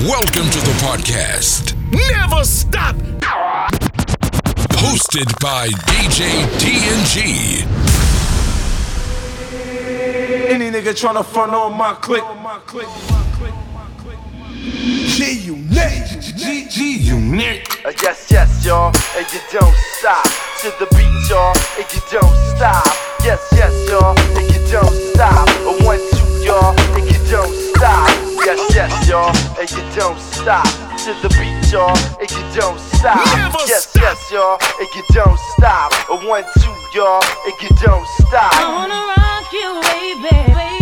Welcome to the podcast. Never stop. Hosted by DJ TNG. Any nigga tryna front on my click. G unit. G G unit. Uh, yes, yes, y'all, and you don't stop to the beat, y'all, and you don't stop. Yes, yes, y'all, and you don't stop. A one, two, y'all, and you don't stop. Yes, yes, y'all, and you don't stop to the beat, y'all, and you don't stop. Never yes, stop. yes, y'all, and you don't stop. A one, two, y'all, and you don't stop. I wanna rock you, baby, baby.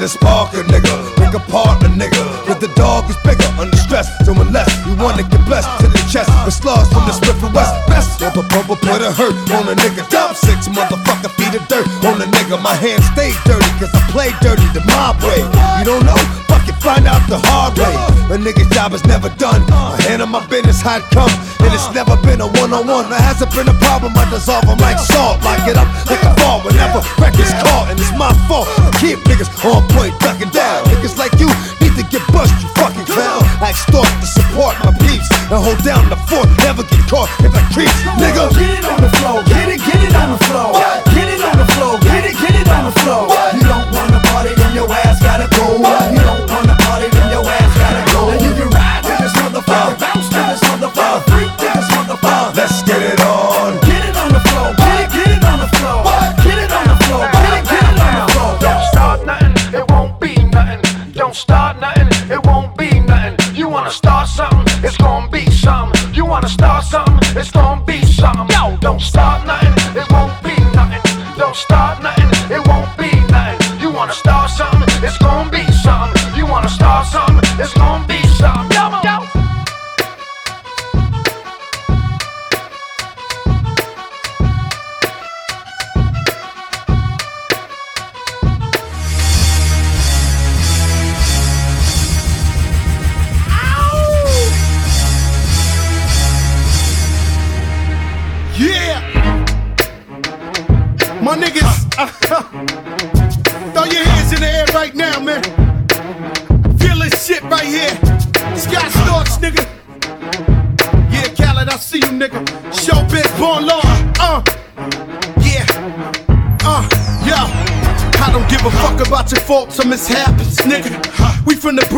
Hit a sparker nigga. Apart a nigga. Cause the dog is bigger under stress. So unless you wanna get blessed to the chest, with slugs from the Smith and West. Best bumper bumper put a hurt on a nigga. Dump six motherfucker feet of dirt on a nigga. My hands stay dirty cause I play dirty the mob way. You don't know? Find out the hard way. A nigga's job is never done. I handle my business how come. And it's never been a one on one. There hasn't been a problem. I dissolve them like salt. Lock it up like a ball whenever records caught. And it's my fault. Keep niggas on point, ducking down. Niggas like you need to get bust, you fucking clown. I extort to support my peeps. And hold down the fort. Never get caught if I creep. Nigga. Get it on the floor. Get it, get it on the floor.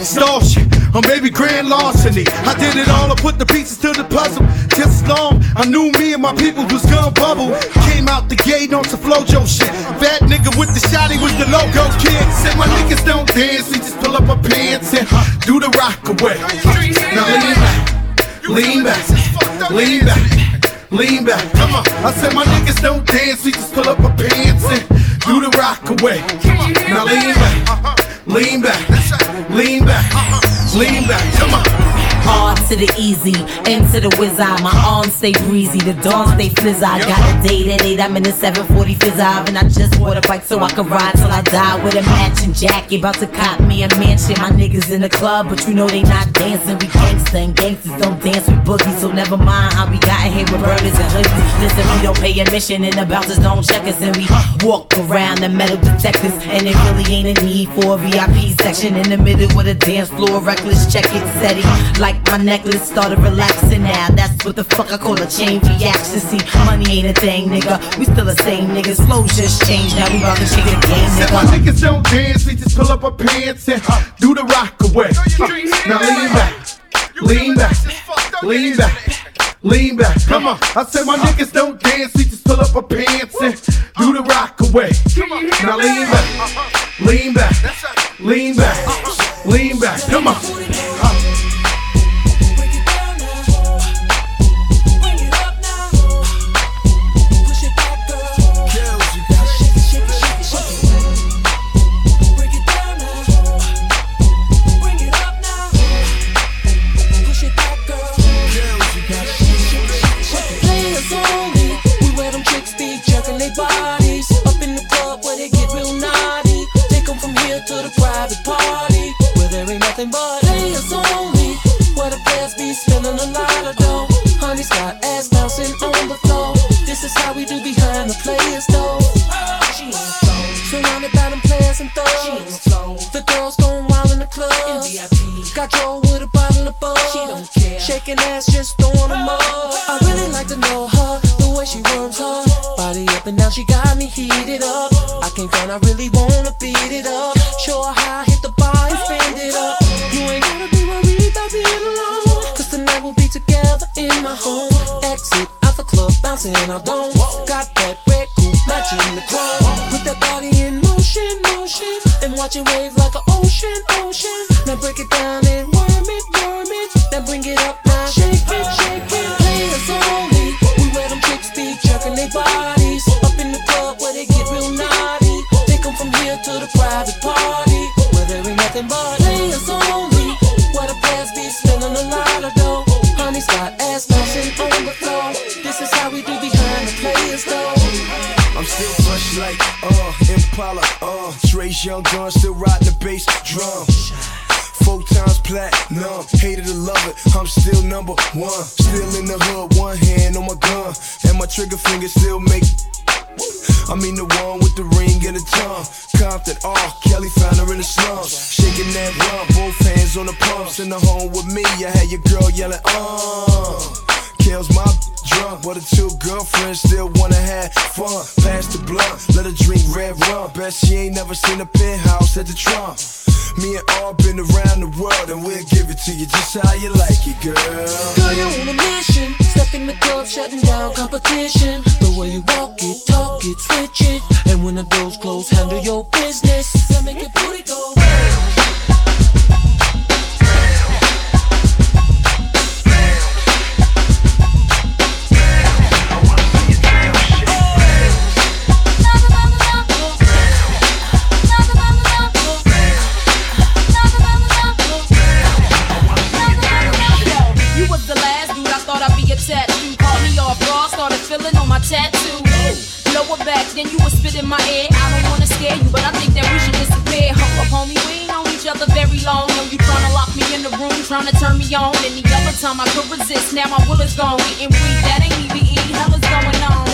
stall shit, or maybe grand larceny. I did it all, I put the pieces to the puzzle. Just long I knew me and my people was gonna bubble. Came out the gate on some Flo-Jo shit. Fat nigga with the shotty was the logo kid. Said my niggas don't dance, we just pull up our pants and do the rock away. Now lean back, lean back, lean back, lean back. Come on. I said my niggas don't dance, we just pull up our pants and do the rock away. Now lean back, lean back, lean back, lean back. Come on. Hard to the easy, into the whiz. My arms stay breezy, the dawn stay flizz. I got a date at 8, I'm in the 740 fizz and I just bought a bike so I can ride till I die with a matching jacket. About to cop me a mansion. My niggas in the club, but you know they not dancing. We gangsta and gangsters don't dance with boogies, so never mind how we got here with burners and hoodies. Listen, we don't pay admission and the bouncers don't check us, and we walk around the metal detectors. And it really ain't a need for a VIP section in the middle with a dance floor. Reckless check it, steady. Like my necklace started relaxing now. That's what the fuck I call a chain reaction. See, money ain't a thing, nigga. We still the same niggas. Flow just changed. Now we about to change the game, Said my niggas don't dance, we just pull up our pants and do the rock away. Now lean back, lean back, lean back, lean back. Come on, I said my niggas don't dance, we just pull up our pants and do the rock away. Now lean back, lean back, lean back, lean back. Come on. Home. Exit out the club, bouncing out dome. Got that red coupe matching the chrome. Put that body in motion, motion. And watch it wave like R. Kelly found her in the slums. Shaking that rump, both hands on the pumps. In the home with me, I had your girl yelling, uh. Kills my drunk, but the two girlfriends still wanna have fun. Pass the blunt, let her drink red rum. Bet she ain't never seen a penthouse at the Trump. Me and all been around the world, and we'll give it to you just how you like it, girl. Girl, you're on a mission. Step in the club, shutting down competition. The way you walk it, talk it, switch it. When the doors close, handle your business. Then you would spit in my ear. I don't wanna scare you, but I think that we should disappear. Hold up, homie, we ain't known each other very long. Know you tryna lock me in the room, tryna turn me on. Any other time I could resist, now my will is gone. Getting weak, that ain't EVE, hell is going on.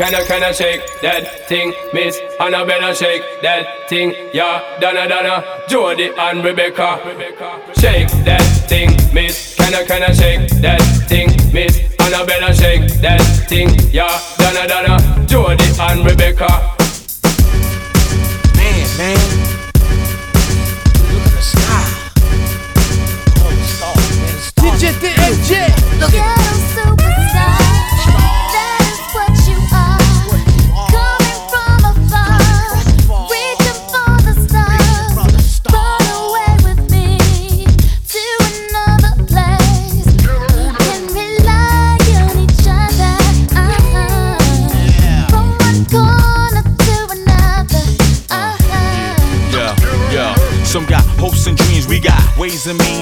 Can I, can I shake that thing, miss? And I better shake that thing, yeah. Donna, Donna, Jody and Rebecca. Shake that thing, miss. Can I, can I shake that thing, miss? And I better shake that thing, yeah. Donna, Donna, Jody and Rebecca. Man, man. Look at the sky. Oh, DJ TNG. Look at superstar.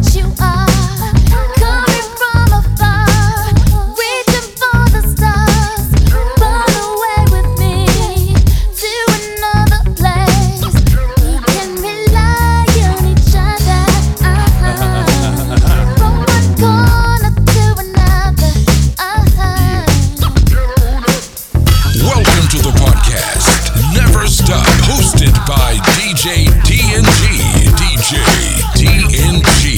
you are. Hosted by DJ TNG. DJ TNG.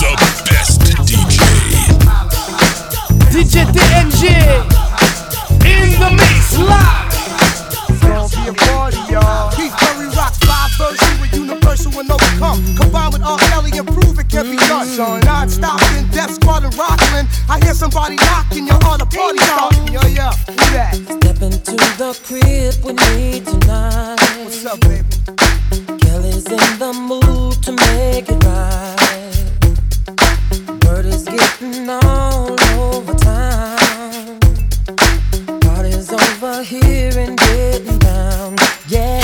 The best DJ. DJ TNG. In the mix live. And overcome. Combined with R. Kelly and prove it can be done. In Def Squad and Rockland. I hear somebody knocking, you're on a party starting. Yo, yo, who that? Step into the crib with me tonight. What's up, baby? Kelly's in the mood to make it right. Word is getting all over town. Party's over here and getting down. Yeah.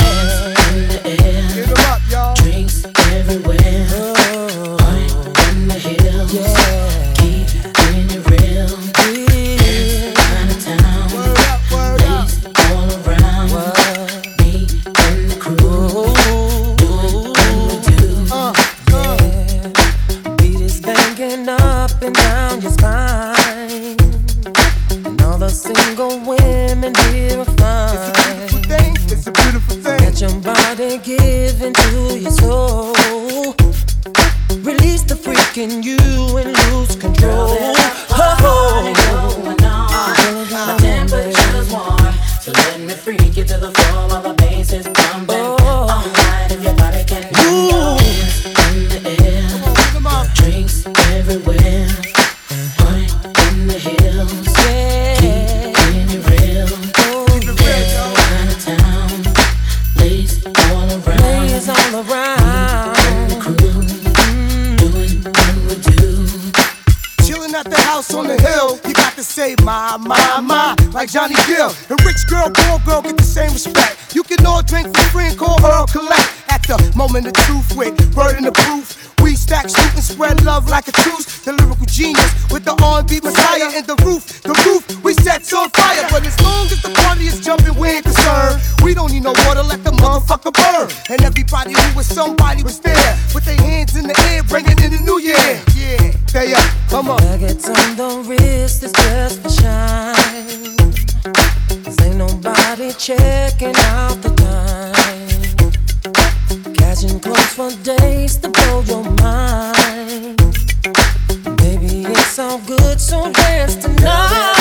you got to say my, my, my, like Johnny Gill. And rich girl, poor girl get the same respect. You can all drink for free and call her collect. At the moment of truth with word in the proof. We stack, shoot, and spread love like a truce. The lyrical genius with the R&B messiah in the roof. The roof we set on fire. But as long as the party is jumping, we ain't concerned. We don't need no water, let the motherfucker burn. And everybody who was somebody was there with their hands in the air, bringing in the new year. Yeah, they up, come on. Nuggets on the wrist is just for shine. Cause ain't nobody checking out the time. Catching close for days to blow your mind. Baby, it's all good, so dance tonight.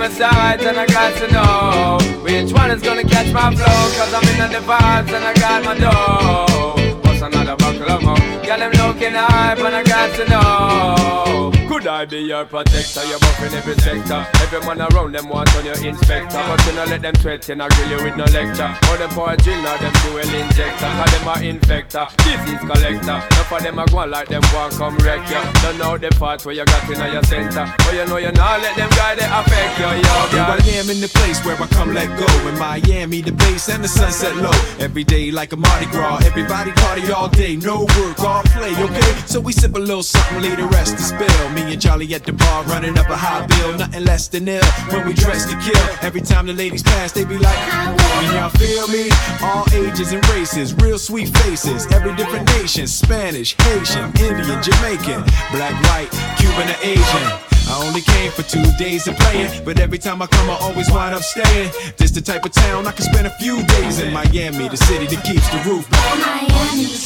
My and I got to know which one is gonna catch my flow. Cause I'm in the vibes and I got my dough. What's another buckle of more? Yeah, them looking hype and I got to know. Could I be your protector? You're buffing every sector. Every man around them want on your inspector. But you know let them threat you, not grill you with no lecture. Or them for a drill, now them fuel injector. Cause them a infector, disease collector. Now for them a go on like them want come wreck you. Don't know the parts where you got in your center. But you know you not let them guy they affect you, yo, girl. I am in the place where I come let go. In Miami, the base and the sunset low. Every day like a Mardi Gras. Everybody party all day, no work, all play, okay? So we sip a little something, leave the rest to spill. Me and Charlie at the bar running up a high bill, nothing less than ill. When we dress to kill, every time the ladies pass, they be like, Can y'all feel me? All ages and races, real sweet faces, every different nation Spanish, Haitian, Indian, Jamaican, black, white, Cuban, or Asian. I only came for two days of playing, but every time I come, I always wind up staying. This the type of town I can spend a few days in Miami, the city that keeps the roof. To Miami.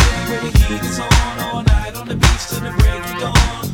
Bienvenido a Miami. I'm going to Miami. Welcome to Miami. Don't get me wrong,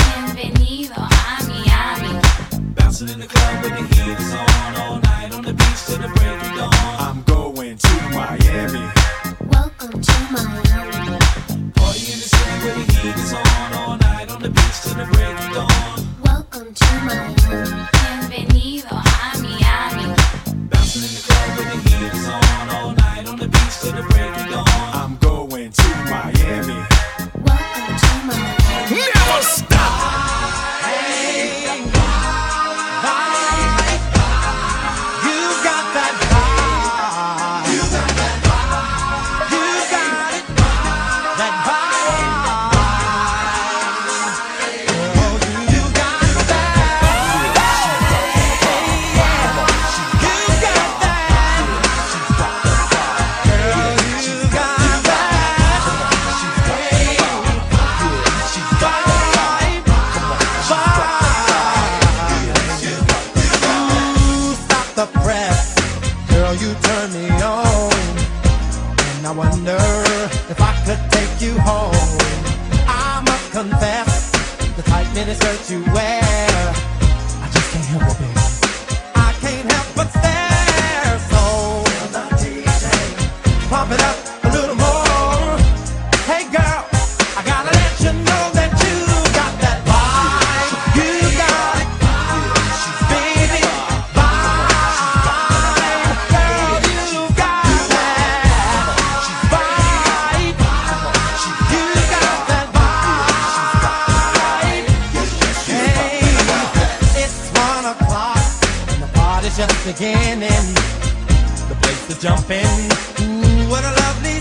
Ooh, what a lovely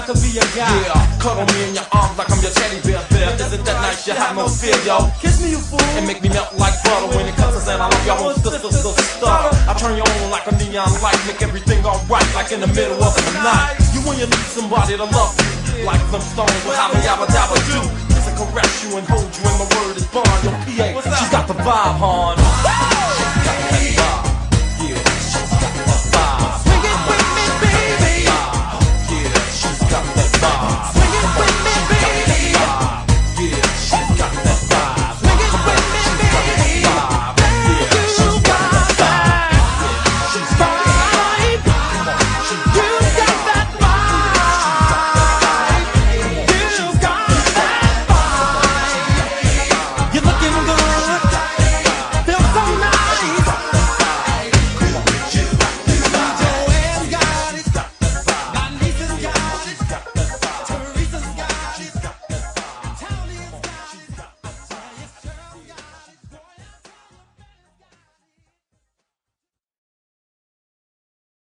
I could be your guy. Yeah, cuddle me in your arms like I'm your teddy bear. bear. Isn't that nice? You have no fear, yo. Kiss me, you fool, and make me melt like butter when it comes to I love y'all. Sister, sister, stutter. I turn you on like a neon light, make everything alright, like in the middle of the night. You when you need somebody to love you, like some stones with haba yabba dabba do. Kiss and caress you and hold you, and my word is bond. Yo, PA, she's got the vibe, hon.